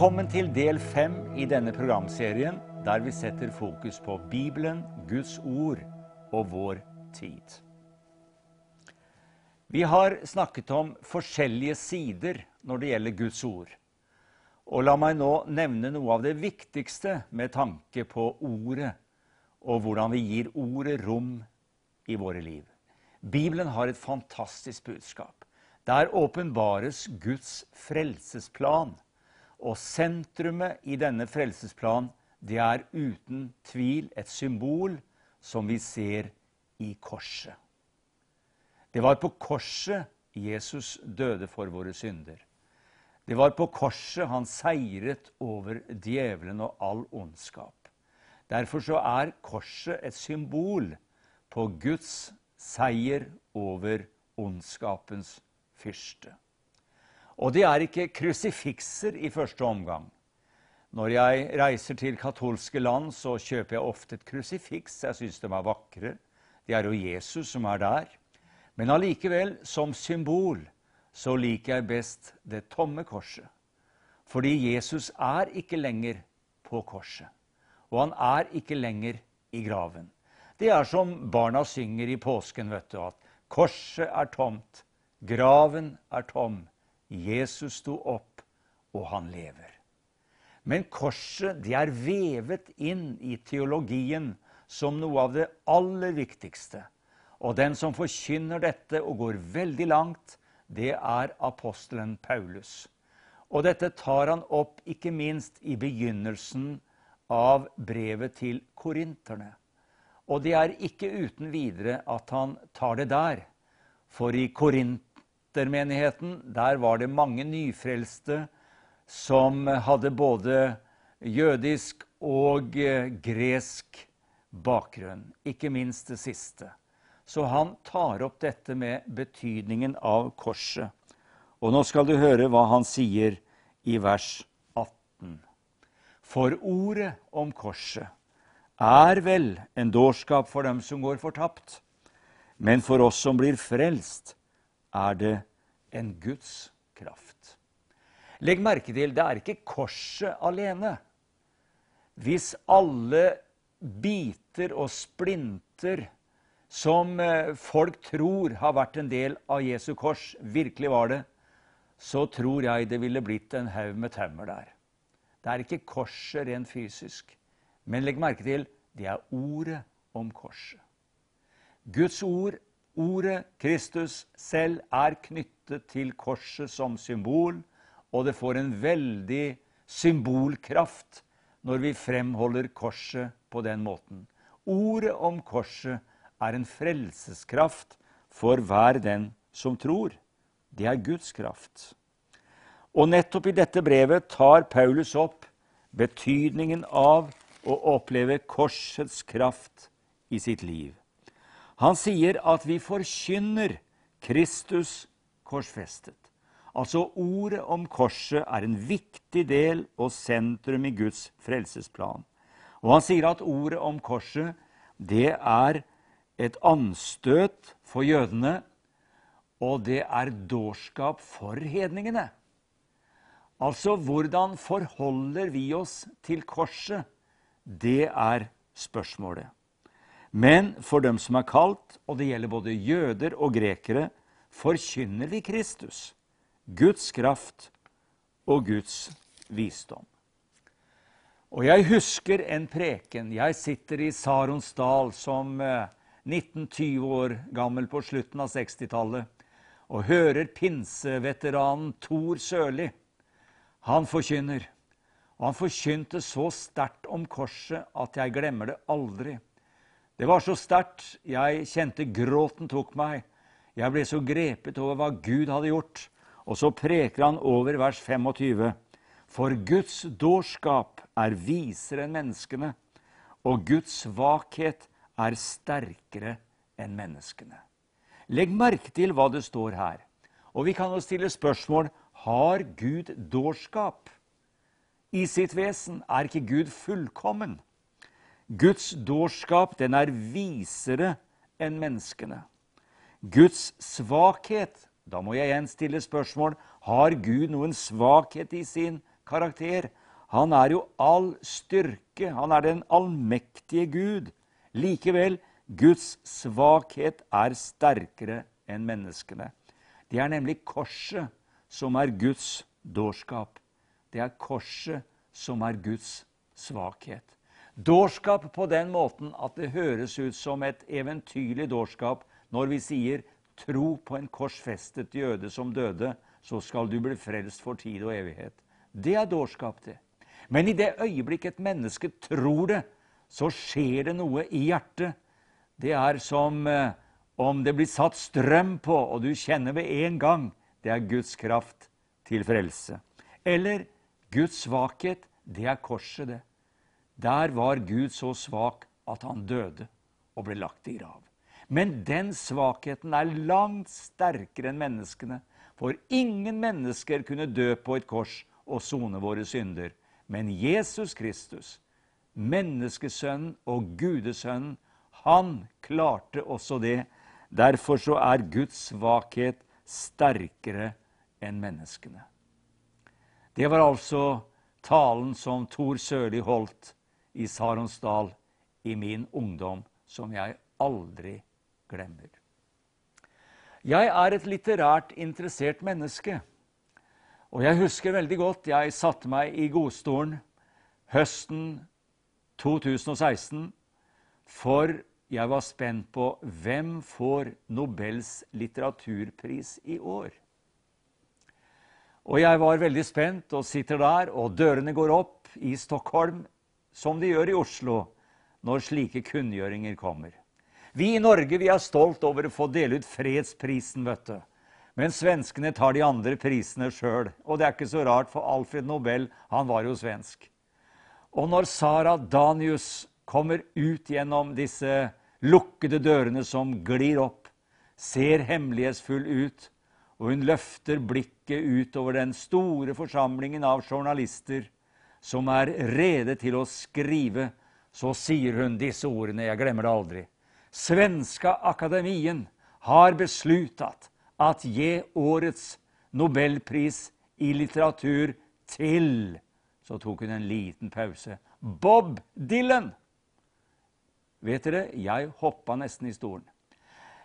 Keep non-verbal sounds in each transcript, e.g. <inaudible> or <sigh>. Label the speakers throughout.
Speaker 1: Velkommen til del fem i denne programserien, der vi setter fokus på Bibelen, Guds ord og vår tid. Vi har snakket om forskjellige sider når det gjelder Guds ord. Og la meg nå nevne noe av det viktigste med tanke på ordet, og hvordan vi gir ordet rom i våre liv. Bibelen har et fantastisk budskap. Der åpenbares Guds frelsesplan. Og sentrumet i denne frelsesplan, det er uten tvil et symbol som vi ser i korset. Det var på korset Jesus døde for våre synder. Det var på korset han seiret over djevelen og all ondskap. Derfor så er korset et symbol på Guds seier over ondskapens fyrste. Og det er ikke krusifikser i første omgang. Når jeg reiser til katolske land, så kjøper jeg ofte et krusifiks. Jeg syns de er vakre. Det er jo Jesus som er der. Men allikevel, som symbol, så liker jeg best det tomme korset. Fordi Jesus er ikke lenger på korset. Og han er ikke lenger i graven. Det er som barna synger i påsken, vet du, at korset er tomt, graven er tom, Jesus sto opp, og han lever. Men korset det er vevet inn i teologien som noe av det aller viktigste. Og den som forkynner dette og går veldig langt, det er apostelen Paulus. Og dette tar han opp ikke minst i begynnelsen av brevet til korinterne. Og det er ikke uten videre at han tar det der. For i Korint Luthermenigheten, der var det mange nyfrelste som hadde både jødisk og eh, gresk bakgrunn. Ikke minst det siste. Så han tar opp dette med betydningen av korset. Og nå skal du høre hva han sier i vers 18. For ordet om korset er vel en dårskap for dem som går fortapt, men for oss som blir frelst, er det en Guds kraft. Legg merke til det er ikke korset alene. Hvis alle biter og splinter som eh, folk tror har vært en del av Jesu kors, virkelig var det, så tror jeg det ville blitt en haug med tømmer der. Det er ikke korset rent fysisk. Men legg merke til det er ordet om korset. Guds ord Ordet Kristus selv er knyttet til korset som symbol, og det får en veldig symbolkraft når vi fremholder korset på den måten. Ordet om korset er en frelseskraft for hver den som tror. Det er Guds kraft. Og nettopp i dette brevet tar Paulus opp betydningen av å oppleve korsets kraft i sitt liv. Han sier at vi forkynner Kristus korsfestet. Altså ordet om korset er en viktig del og sentrum i Guds frelsesplan. Og han sier at ordet om korset, det er et anstøt for jødene, og det er dårskap for hedningene. Altså, hvordan forholder vi oss til korset? Det er spørsmålet. Men for dem som er kalt, og det gjelder både jøder og grekere, forkynner vi Kristus, Guds kraft og Guds visdom. Og jeg husker en preken. Jeg sitter i Saronsdal som 19-20 eh, år gammel på slutten av 60-tallet og hører pinseveteranen Tor Sørli. Han forkynner. Og han forkynte så sterkt om korset at jeg glemmer det aldri. Det var så sterkt. Jeg kjente gråten tok meg. Jeg ble så grepet over hva Gud hadde gjort. Og så preker han over vers 25. For Guds dårskap er visere enn menneskene, og Guds svakhet er sterkere enn menneskene. Legg merke til hva det står her. Og vi kan jo stille spørsmål har Gud dårskap i sitt vesen. Er ikke Gud fullkommen? Guds dårskap den er visere enn menneskene. Guds svakhet Da må jeg igjen stille spørsmål har Gud noen svakhet i sin karakter. Han er jo all styrke. Han er den allmektige Gud. Likevel, Guds svakhet er sterkere enn menneskene. Det er nemlig korset som er Guds dårskap. Det er korset som er Guds svakhet. Dårskap på den måten at det høres ut som et eventyrlig dårskap når vi sier 'tro på en korsfestet jøde som døde', så skal du bli frelst for tid og evighet. Det er dårskap, det. Men i det øyeblikk et menneske tror det, så skjer det noe i hjertet. Det er som eh, om det blir satt strøm på, og du kjenner ved en gang det er Guds kraft til frelse. Eller Guds svakhet, det er korset, det. Der var Gud så svak at han døde og ble lagt i grav. Men den svakheten er langt sterkere enn menneskene. For ingen mennesker kunne dø på et kors og sone våre synder. Men Jesus Kristus, menneskesønnen og gudesønnen, han klarte også det Derfor så er Guds svakhet sterkere enn menneskene. Det var altså talen som Tor Sørli holdt i Saronsdal i min ungdom, som jeg aldri glemmer. Jeg er et litterært interessert menneske. Og jeg husker veldig godt jeg satte meg i godstolen høsten 2016 for jeg var spent på hvem får Nobels litteraturpris i år. Og jeg var veldig spent og sitter der, og dørene går opp i Stockholm som de gjør i Oslo når slike kunngjøringer kommer. Vi i Norge vi er stolt over å få dele ut fredsprisen, vet du. Men svenskene tar de andre prisene sjøl. Og det er ikke så rart, for Alfred Nobel han var jo svensk. Og når Sara Danius kommer ut gjennom disse lukkede dørene som glir opp, ser hemmelighetsfull ut, og hun løfter blikket utover den store forsamlingen av journalister som er rede til å skrive, så sier hun disse ordene, jeg glemmer det aldri. Svenska akademien har besluttet at gi årets nobelpris i litteratur til Så tok hun en liten pause. Bob Dylan! Vet dere, jeg hoppa nesten i stolen.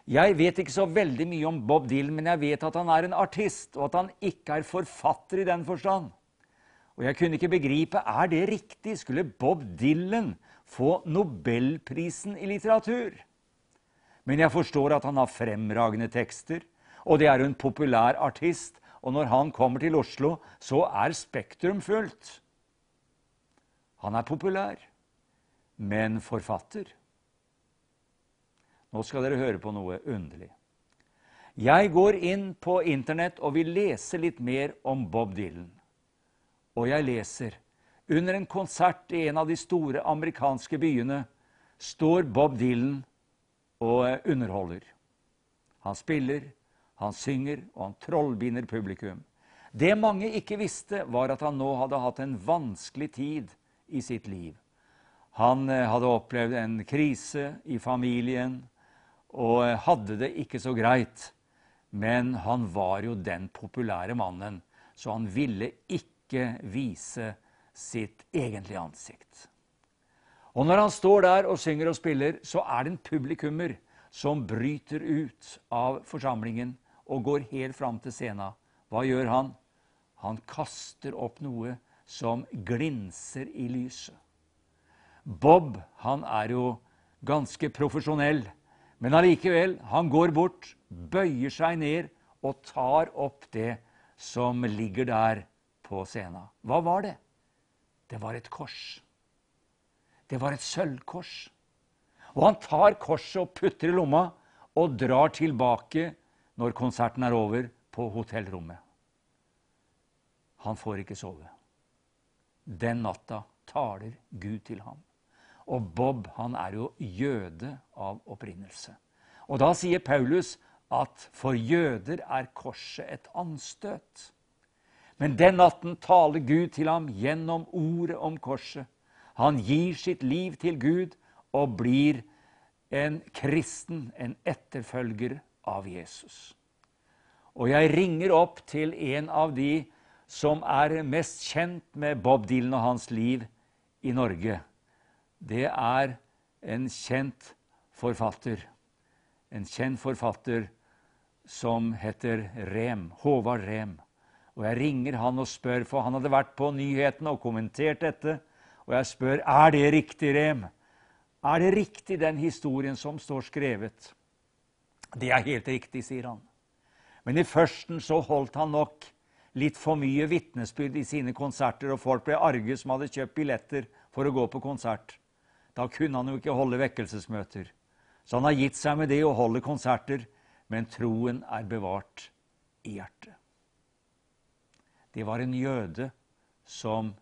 Speaker 1: Jeg vet ikke så veldig mye om Bob Dylan, men jeg vet at han er en artist, og at han ikke er forfatter i den forstand. Og jeg kunne ikke begripe er det riktig. Skulle Bob Dylan få nobelprisen i litteratur? Men jeg forstår at han har fremragende tekster, og det er en populær artist. Og når han kommer til Oslo, så er Spektrum fullt. Han er populær, men forfatter. Nå skal dere høre på noe underlig. Jeg går inn på Internett og vil lese litt mer om Bob Dylan. Og jeg leser under en konsert i en av de store amerikanske byene står Bob Dylan og underholder. Han spiller, han synger, og han trollbinder publikum. Det mange ikke visste, var at han nå hadde hatt en vanskelig tid i sitt liv. Han eh, hadde opplevd en krise i familien og hadde det ikke så greit. Men han var jo den populære mannen, så han ville ikke vise sitt egentlige ansikt. Og når han står der og synger og spiller, så er det en publikummer som bryter ut av forsamlingen og går helt fram til scenen. Hva gjør han? Han kaster opp noe som glinser i lyset. Bob han er jo ganske profesjonell men allikevel, han går bort, bøyer seg ned og tar opp det som ligger der på scenen. Hva var det? Det var et kors. Det var et sølvkors. Og han tar korset og putter i lomma og drar tilbake når konserten er over, på hotellrommet. Han får ikke sove. Den natta taler Gud til ham. Og Bob han er jo jøde av opprinnelse. Og da sier Paulus at for jøder er korset et anstøt. Men den natten taler Gud til ham gjennom ordet om korset. Han gir sitt liv til Gud og blir en kristen, en etterfølger av Jesus. Og jeg ringer opp til en av de som er mest kjent med Bob Dylan og hans liv i Norge, det er en kjent forfatter. En kjent forfatter som heter Rem. Håvard Rem. Og jeg ringer han og spør, for han hadde vært på nyhetene og kommentert dette. Og jeg spør er det riktig, Rem. Er det riktig, den historien som står skrevet? Det er helt riktig, sier han. Men i førsten så holdt han nok litt for mye vitnesbyrd i sine konserter, og folk ble arge som hadde kjøpt billetter for å gå på konsert. Da kunne han jo ikke holde vekkelsesmøter. Så han har gitt seg med det å holde konserter, men troen er bevart i hjertet. Det var en jøde som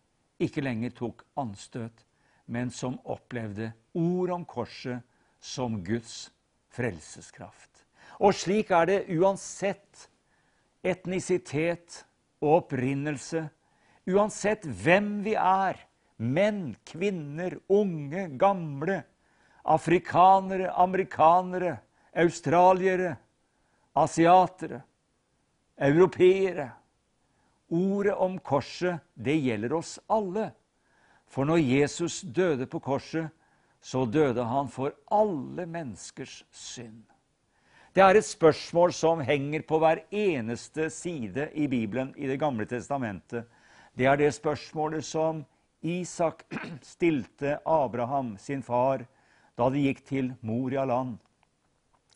Speaker 1: ikke lenger tok anstøt, men som opplevde ord om korset som Guds frelseskraft. Og slik er det uansett etnisitet og opprinnelse, uansett hvem vi er, menn, kvinner, unge, gamle, afrikanere, amerikanere, australiere, asiatere, europeere. Ordet om korset, det gjelder oss alle. For når Jesus døde på korset, så døde han for alle menneskers synd. Det er et spørsmål som henger på hver eneste side i Bibelen i Det gamle testamentet. Det er det spørsmålet som Isak <clears throat> stilte Abraham, sin far, da de gikk til Moria land.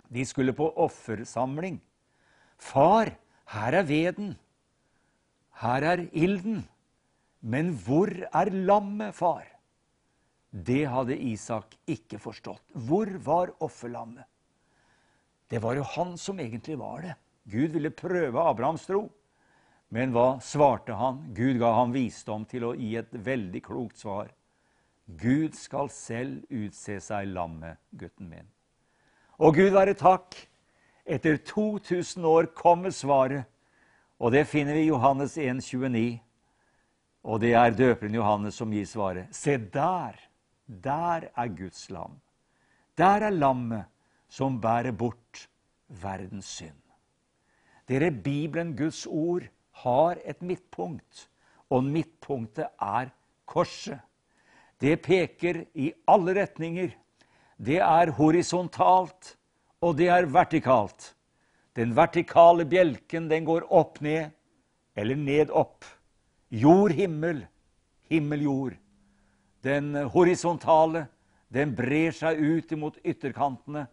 Speaker 1: De skulle på offersamling. Far, her er veden. Her er ilden. Men hvor er lammet, far? Det hadde Isak ikke forstått. Hvor var offerlammet? Det var jo han som egentlig var det. Gud ville prøve Abrahams tro. Men hva svarte han? Gud ga ham visdom til å gi et veldig klokt svar. Gud skal selv utse seg lammet, gutten min. Og Gud være takk. Etter 2000 år kommer svaret, og det finner vi i Johannes 1, 29. Og det er døperen Johannes som gir svaret. Se der, der er Guds lam. Der er lammet som bærer bort verdens synd. Dere, Bibelen, Guds ord, har et midtpunkt, og midtpunktet er korset. Det peker i alle retninger. Det er horisontalt, og det er vertikalt. Den vertikale bjelken den går opp ned, eller ned opp. Jord, himmel, himmel, jord. Den horisontale den brer seg ut imot ytterkantene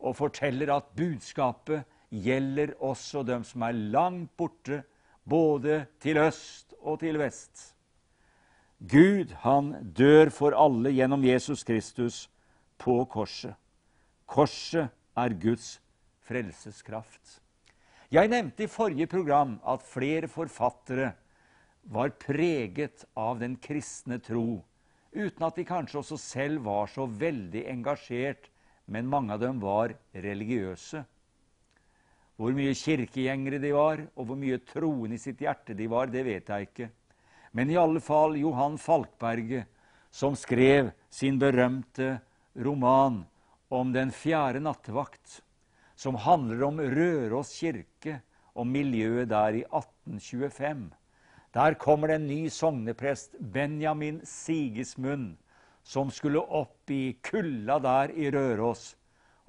Speaker 1: og forteller at budskapet gjelder også dem som er langt borte, både til øst og til vest. Gud, han dør for alle gjennom Jesus Kristus på korset. Korset er Guds frelseskraft. Jeg nevnte i forrige program at flere forfattere var preget av den kristne tro, uten at de kanskje også selv var så veldig engasjert, men mange av dem var religiøse. Hvor mye kirkegjengere de var, og hvor mye troende i sitt hjerte de var, det vet jeg ikke. Men i alle fall Johan Falkberget, som skrev sin berømte roman om Den fjerde nattevakt, som handler om Røros kirke og miljøet der i 1825. Der kommer det en ny sogneprest, Benjamin Sigismund, som skulle opp i kulda der i Røros.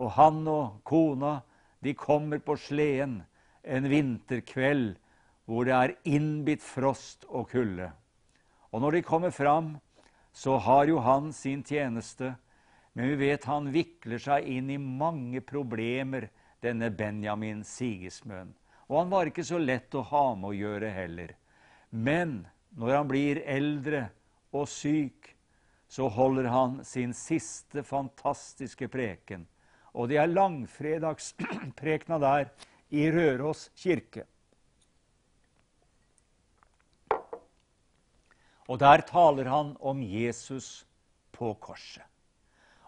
Speaker 1: Og han og kona de kommer på sleden en vinterkveld hvor det er innbitt frost og kulde. Og når de kommer fram, så har jo han sin tjeneste, men vi vet han vikler seg inn i mange problemer, denne Benjamin Sigismund. Og han var ikke så lett å ha med å gjøre heller. Men når han blir eldre og syk, så holder han sin siste fantastiske preken og det er langfredagsprekena der i Røros kirke. Og der taler han om Jesus på korset.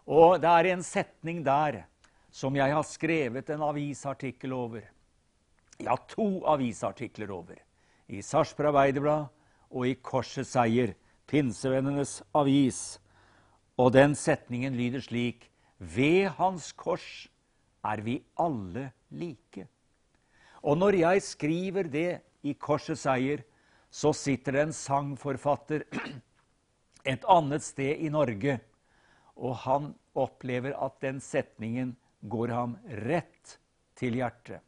Speaker 1: Og det er en setning der som jeg har skrevet en avisartikkel over. Ja, to avisartikler over. I Sarpsborg Arbeiderblad og i Korsets Seier, pinsevennenes avis. Og den setningen lyder slik ved hans kors er vi alle like. Og når jeg skriver det i Korsets seier, så sitter det en sangforfatter <clears throat> et annet sted i Norge, og han opplever at den setningen går ham rett til hjertet.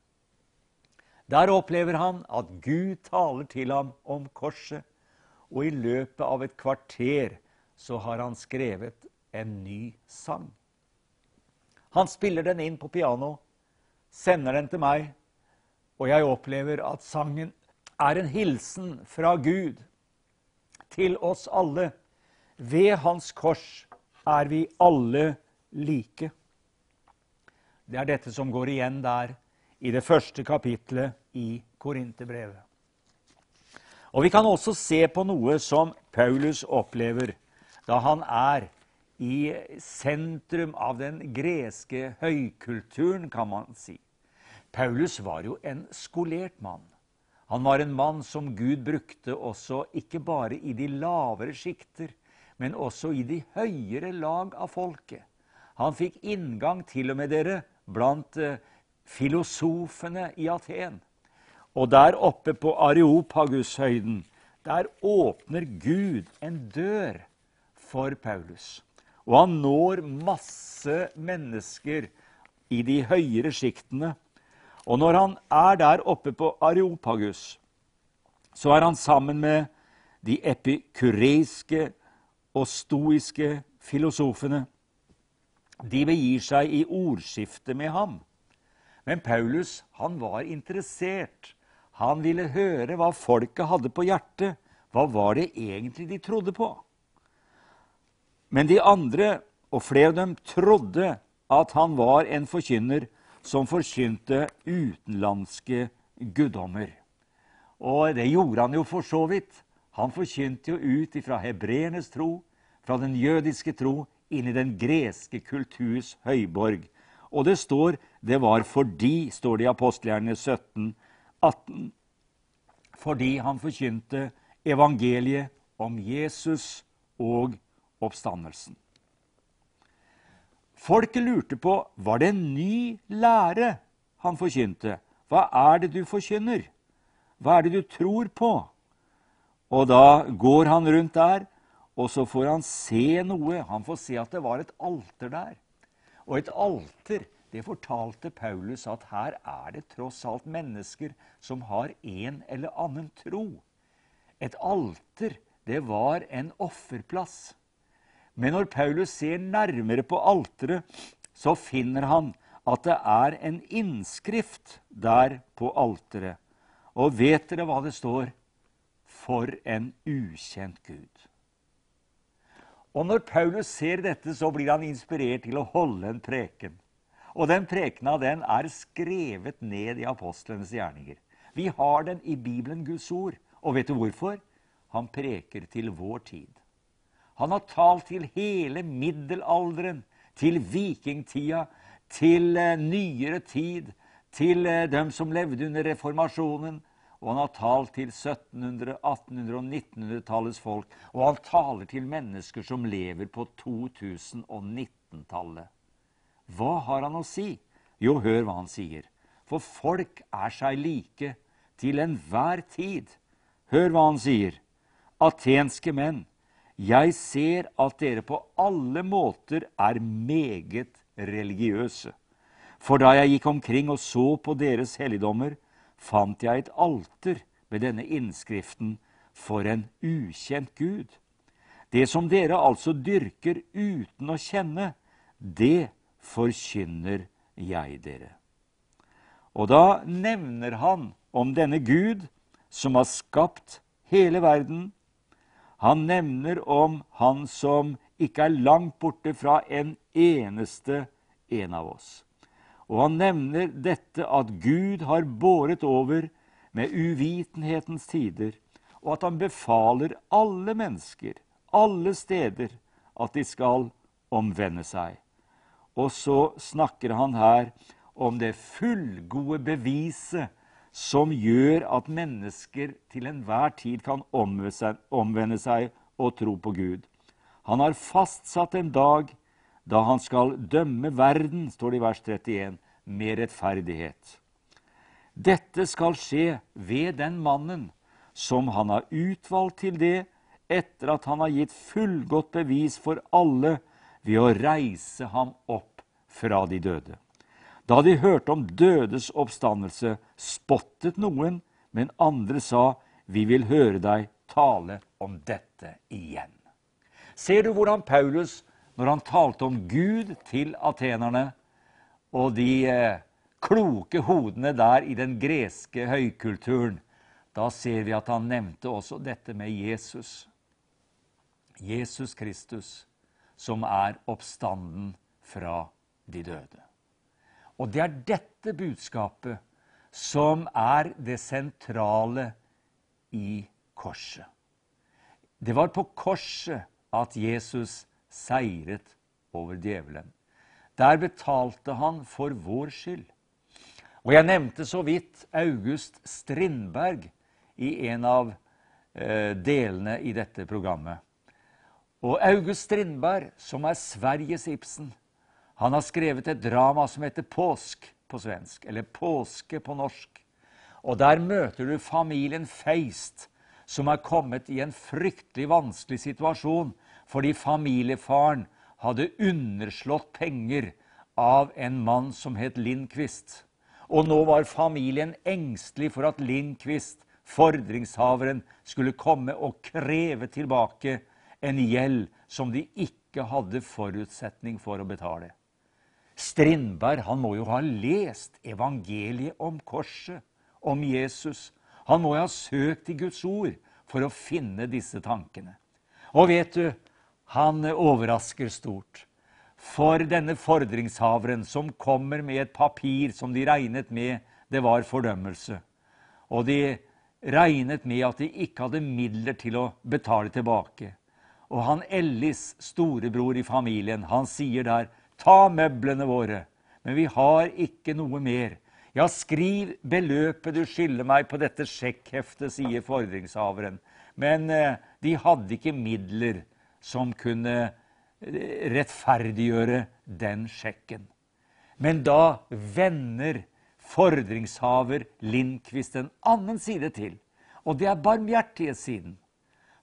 Speaker 1: Der opplever han at Gud taler til ham om korset, og i løpet av et kvarter så har han skrevet en ny sang. Han spiller den inn på piano, sender den til meg, og jeg opplever at sangen er en hilsen fra Gud til oss alle. Ved Hans kors er vi alle like. Det er dette som går igjen der i det første kapitlet i Korinterbrevet. Og Vi kan også se på noe som Paulus opplever da han er i sentrum av den greske høykulturen, kan man si. Paulus var jo en skolert mann. Han var en mann som Gud brukte også ikke bare i de lavere sjikter, men også i de høyere lag av folket. Han fikk inngang til og med dere blant eh, filosofene i Aten. Og der oppe på Areopagushøyden, der åpner Gud en dør for Paulus. Og han når masse mennesker i de høyere sjiktene og når han er der oppe på Areopagus, så er han sammen med de epikureiske og stoiske filosofene. De begir seg i ordskifte med ham. Men Paulus han var interessert. Han ville høre hva folket hadde på hjertet. Hva var det egentlig de trodde på? Men de andre, og flere av dem, trodde at han var en forkynner som forkynte utenlandske guddommer. Og det gjorde han jo for så vidt. Han forkynte jo ut ifra hebreernes tro, fra den jødiske tro, inn i den greske kulturs høyborg. Og det står det var fordi, står det i apostelgjernene 17, 18, fordi han forkynte evangeliet om Jesus og oppstandelsen. Folket lurte på var det en ny lære han forkynte. Hva er det du forkynner? Hva er det du tror på? Og da går han rundt der, og så får han se noe. Han får se at det var et alter der. Og et alter, det fortalte Paulus at her er det tross alt mennesker som har en eller annen tro. Et alter, det var en offerplass. Men når Paulus ser nærmere på alteret, så finner han at det er en innskrift der på alteret. Og vet dere hva det står? For en ukjent Gud. Og når Paulus ser dette, så blir han inspirert til å holde en preken. Og den prekena den er skrevet ned i apostlenes gjerninger. Vi har den i Bibelen, Guds ord. Og vet du hvorfor? Han preker til vår tid. Han har talt til hele middelalderen, til vikingtida, til uh, nyere tid, til uh, dem som levde under reformasjonen. Og han har talt til 1700-, 1800- og 1900-tallets folk. Og han taler til mennesker som lever på 2019-tallet. Hva har han å si? Jo, hør hva han sier. For folk er seg like til enhver tid. Hør hva han sier. Atenske menn jeg ser at dere på alle måter er meget religiøse. For da jeg gikk omkring og så på deres helligdommer, fant jeg et alter med denne innskriften for en ukjent Gud. Det som dere altså dyrker uten å kjenne, det forkynner jeg dere. Og da nevner han om denne Gud som har skapt hele verden, han nevner om han som ikke er langt borte fra en eneste en av oss. Og han nevner dette at Gud har båret over med uvitenhetens tider, og at han befaler alle mennesker, alle steder, at de skal omvende seg. Og så snakker han her om det fullgode beviset som gjør at mennesker til enhver tid kan omvende seg og tro på Gud. Han har fastsatt en dag da han skal dømme verden, står det i vers 31, med rettferdighet. Dette skal skje ved den mannen som han har utvalgt til det, etter at han har gitt fullgodt bevis for alle ved å reise ham opp fra de døde. Da de hørte om dødes oppstandelse, spottet noen, men andre sa, Vi vil høre deg tale om dette igjen. Ser du hvordan Paulus, når han talte om Gud til atenerne, og de eh, kloke hodene der i den greske høykulturen, da ser vi at han nevnte også dette med Jesus. Jesus Kristus, som er oppstanden fra de døde. Og det er dette budskapet som er det sentrale i korset. Det var på korset at Jesus seiret over djevelen. Der betalte han for vår skyld. Og jeg nevnte så vidt August Strindberg i en av eh, delene i dette programmet. Og August Strindberg, som er Sveriges Ibsen, han har skrevet et drama som heter Påsk på svensk, eller Påske på norsk. Og der møter du familien Feist, som er kommet i en fryktelig vanskelig situasjon fordi familiefaren hadde underslått penger av en mann som het Lindqvist. Og nå var familien engstelig for at Lindqvist, fordringshaveren, skulle komme og kreve tilbake en gjeld som de ikke hadde forutsetning for å betale. Strindberg han må jo ha lest evangeliet om korset, om Jesus. Han må jo ha søkt i Guds ord for å finne disse tankene. Og vet du, han overrasker stort. For denne fordringshaveren som kommer med et papir som de regnet med det var fordømmelse, og de regnet med at de ikke hadde midler til å betale tilbake. Og han Ellis, storebror i familien, han sier der Ta møblene våre, men vi har ikke noe mer. Ja, skriv beløpet du skylder meg på dette sjekkheftet, sier fordringshaveren. Men eh, de hadde ikke midler som kunne rettferdiggjøre den sjekken. Men da vender fordringshaver Lindqvist en annen side til, og det er barmhjertighetssiden.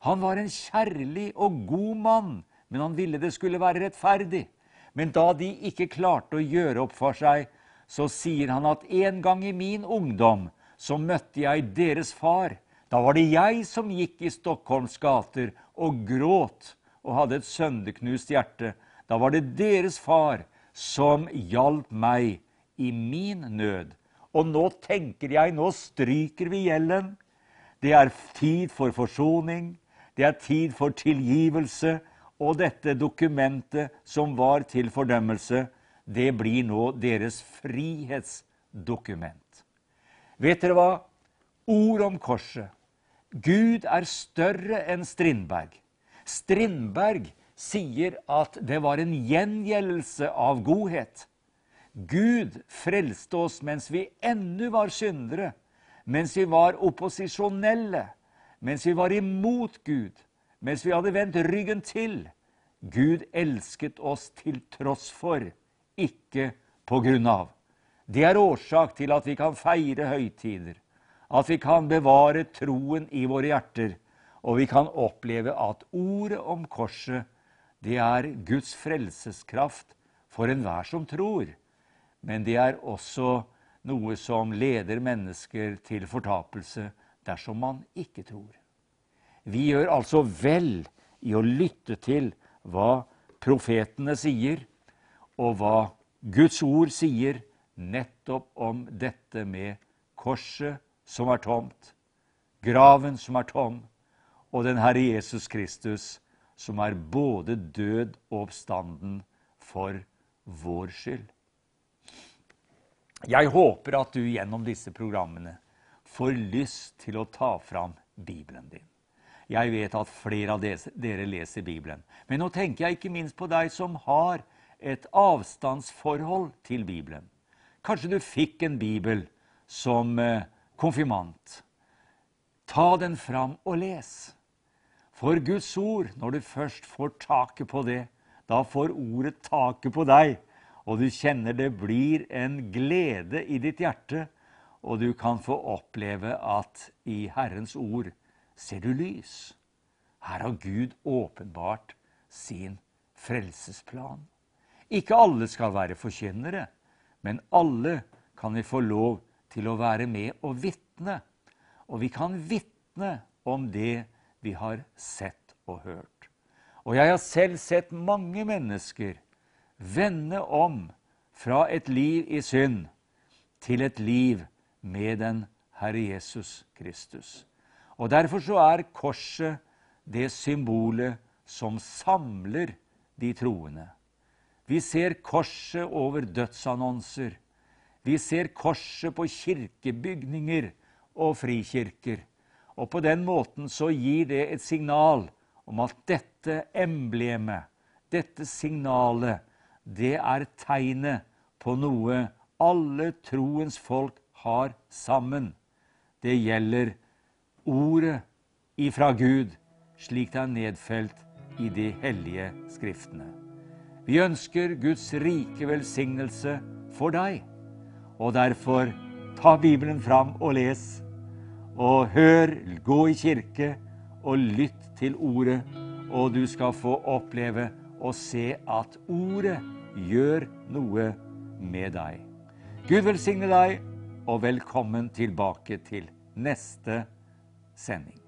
Speaker 1: Han var en kjærlig og god mann, men han ville det skulle være rettferdig. Men da de ikke klarte å gjøre opp for seg, så sier han at en gang i min ungdom så møtte jeg deres far. Da var det jeg som gikk i Stockholms gater og gråt og hadde et sønderknust hjerte. Da var det deres far som hjalp meg i min nød. Og nå tenker jeg, nå stryker vi gjelden. Det er tid for forsoning. Det er tid for tilgivelse. Og dette dokumentet som var til fordømmelse, det blir nå deres frihetsdokument. Vet dere hva? Ord om korset. Gud er større enn Strindberg. Strindberg sier at det var en gjengjeldelse av godhet. Gud frelste oss mens vi ennå var syndere, mens vi var opposisjonelle, mens vi var imot Gud mens vi hadde vendt ryggen til. Gud elsket oss til tross for, ikke på grunn av. Det er årsak til at vi kan feire høytider, at vi kan bevare troen i våre hjerter, og vi kan oppleve at ordet om korset, det er Guds frelseskraft for enhver som tror. Men det er også noe som leder mennesker til fortapelse dersom man ikke tror. Vi gjør altså vel i å lytte til hva profetene sier, og hva Guds ord sier nettopp om dette med korset som er tomt, graven som er tom, og den Herre Jesus Kristus som er både død og oppstanden for vår skyld. Jeg håper at du gjennom disse programmene får lyst til å ta fram Bibelen din. Jeg vet at flere av dere leser Bibelen. Men nå tenker jeg ikke minst på deg som har et avstandsforhold til Bibelen. Kanskje du fikk en bibel som eh, konfirmant. Ta den fram og les. For Guds ord, når du først får taket på det, da får ordet taket på deg, og du kjenner det blir en glede i ditt hjerte, og du kan få oppleve at i Herrens ord ser du lys. Her har Gud åpenbart sin frelsesplan. Ikke alle skal være forkynnere, men alle kan vi få lov til å være med og vitne. Og vi kan vitne om det vi har sett og hørt. Og jeg har selv sett mange mennesker vende om fra et liv i synd til et liv med den Herre Jesus Kristus. Og Derfor så er korset det symbolet som samler de troende. Vi ser korset over dødsannonser. Vi ser korset på kirkebygninger og frikirker. Og på den måten så gir det et signal om at dette emblemet, dette signalet, det er tegnet på noe alle troens folk har sammen. Det gjelder ordet ifra Gud, slik det er nedfelt i de hellige skriftene. Vi ønsker Guds rike velsignelse for deg, og derfor ta Bibelen fram og les. Og hør, gå i kirke og lytt til ordet, og du skal få oppleve og se at ordet gjør noe med deg. Gud velsigne deg, og velkommen tilbake til neste sending.